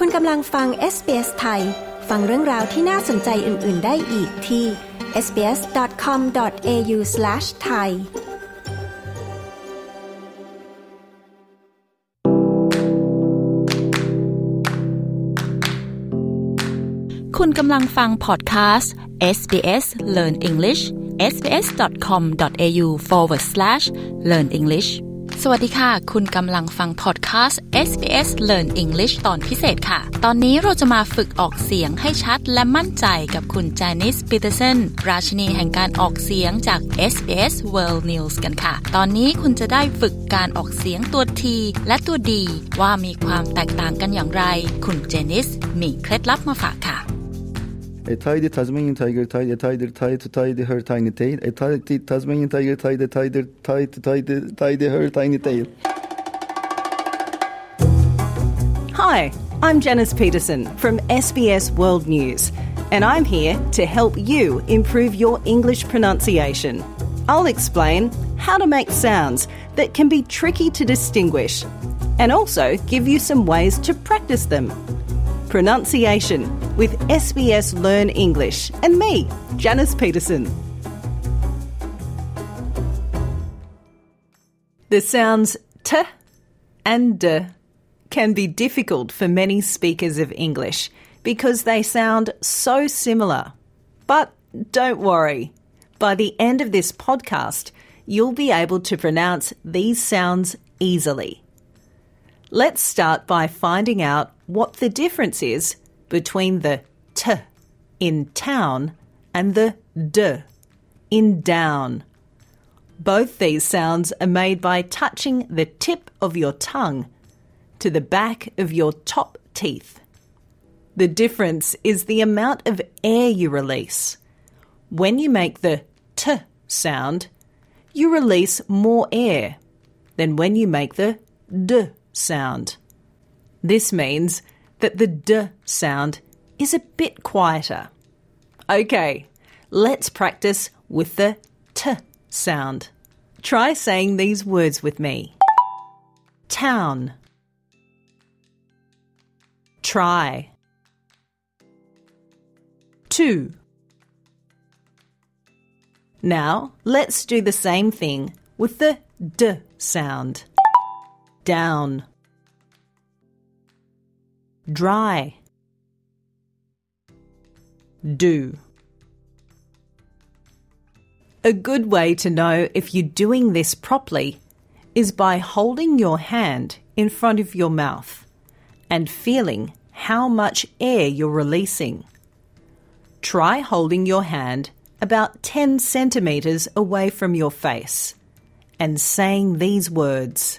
คุณกำลังฟัง SBS ไทย ฟังเรื่องราวที่น่าสนใจอื่น ๆ ได้อีกที่ sbs.com.au/thai คุณกำลังฟังพอดแคสต์ SBS Learn English sbs.com.au forward slash learn English สวัสดีค่ะ คุณกำลังฟังพอดแคสต์ SBS Learn English ตอนพิเศษค่ะ ตอนนี้เราจะมาฝึกออกเสียงให้ชัดและมั่นใจกับคุณจานิสปีเตอร์สันราชินีแห่งการออกเสียงจาก SBS World News กันค่ะ ตอนนี้คุณจะได้ฝึกการออกเสียงตัว T และตัว D ว่ามีความแตกต่างกันอย่างไร คุณเจนิสมีเคล็ดลับมาฝากค่ะ A tidy Tasmanian tiger tied a tiger tied to tidy her tiny tail. A tidy Tasmanian tiger tied a tiger tied to tidy, tidy her tiny tail. Hi, I'm Janice Peterson from SBS World News, and I'm here to help you improve your English pronunciation. I'll explain how to make sounds that can be tricky to distinguish and also give you some ways to practice them. Pronunciation with SBS Learn English and me, Janice Peterson. The sounds t and d can be difficult for many speakers of English because they sound so similar. But don't worry. By the end of this podcast, you'll be able to pronounce these sounds easily. Let's start by finding out what the difference is between the t in town and the d in down. Both these sounds are made by touching the tip of your tongue to the back of your top teeth. The difference is the amount of air you release. When you make the t sound, you release more air than when you make the d sound. This means that the d sound is a bit quieter. Okay, let's practice with the t sound. Try saying these words with me town, try, two. Now let's do the same thing with the d sound. Down, dry, do. A good way to know if you're doing this properly is by holding your hand in front of your mouth and feeling how much air you're releasing. Try holding your hand about 10 centimetres away from your face and saying these words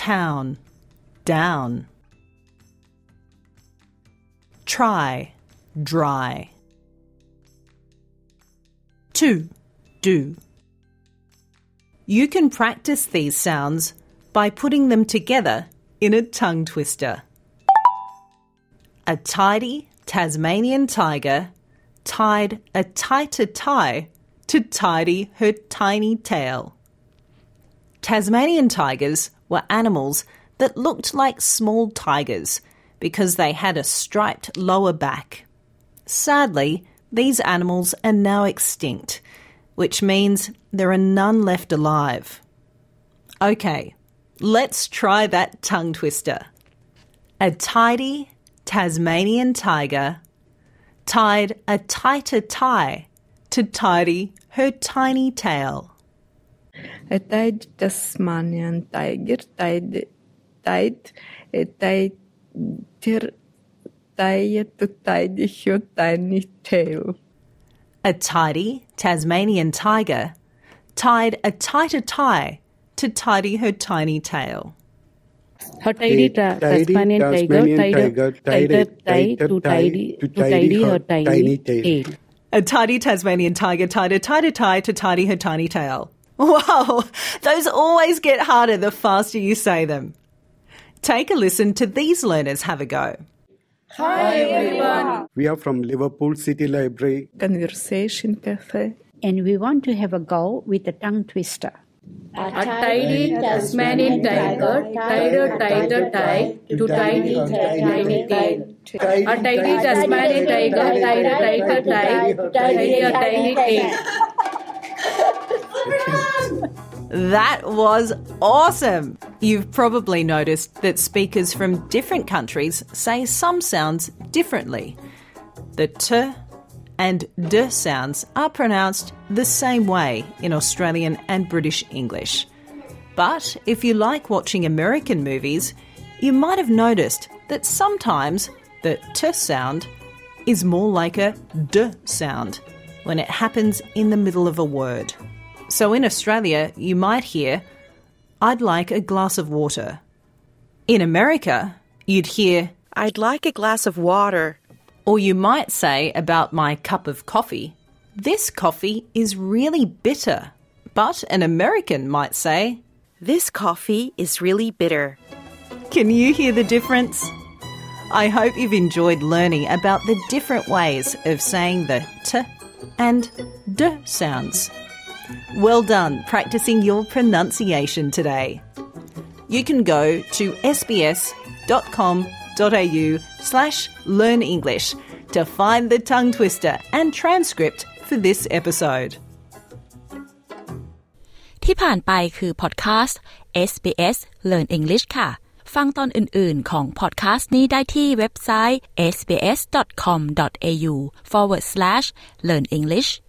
town, down, try, dry. To, do. You can practice these sounds by putting them together in a tongue twister. A tidy Tasmanian tiger tied a tighter tie to tidy her tiny tail. Tasmanian tigers were animals that looked like small tigers because they had a striped lower back. Sadly, these animals are now extinct, which means there are none left alive. Okay, let's try that tongue twister. A tidy Tasmanian tiger tied a tighter tie to tidy her tiny tail. A tied Tasmanian tiger tied, tied a tighter tie to tidy her tiny tail. A tidy Tasmanian tiger tied a tighter tie to tidy her tiny tail. Her tidy, ta- Tasmanian, tiger tied a tighter tie to tidy to tidy her tiny, tail. A tidy Tasmanian tiger tied a tighter tie to tidy her tiny tail. Wow, those always get harder the faster you say them. Take a listen to these learners have a go. Hi everyone. We are from Liverpool City Library. Conversation cafe. And we want to have a go with a tongue twister. A tidy Tasmanian tiger tied a tighter tie to tidy tiny tail. A tidy Tasmanian tiger tied a tighter tie to tidy a tiny tail. That was awesome! You've probably noticed that speakers from different countries say some sounds differently. The t and d sounds are pronounced the same way in Australian and British English. But if you like watching American movies, you might have noticed that sometimes the t sound is more like a d sound when it happens in the middle of a word. So in Australia, you might hear, I'd like a glass of water. In America, you'd hear, I'd like a glass of water. Or you might say about my cup of coffee, this coffee is really bitter. But an American might say, This coffee is really bitter. Can you hear the difference? I hope you've enjoyed learning about the different ways of saying the t and d sounds. Well done practicing your pronunciation today. You can go to sbs.com.au slash learn English to find the tongue twister and transcript for this episode. ที่ผ่านไปคือพอดแคสต์ SBS Learn English ค่ะ ฟังตอนอื่น ๆ ของพอดแคสต์นี้ได้ที่เว็บไซต์ sbs.com.au forward slash learn English ต้อง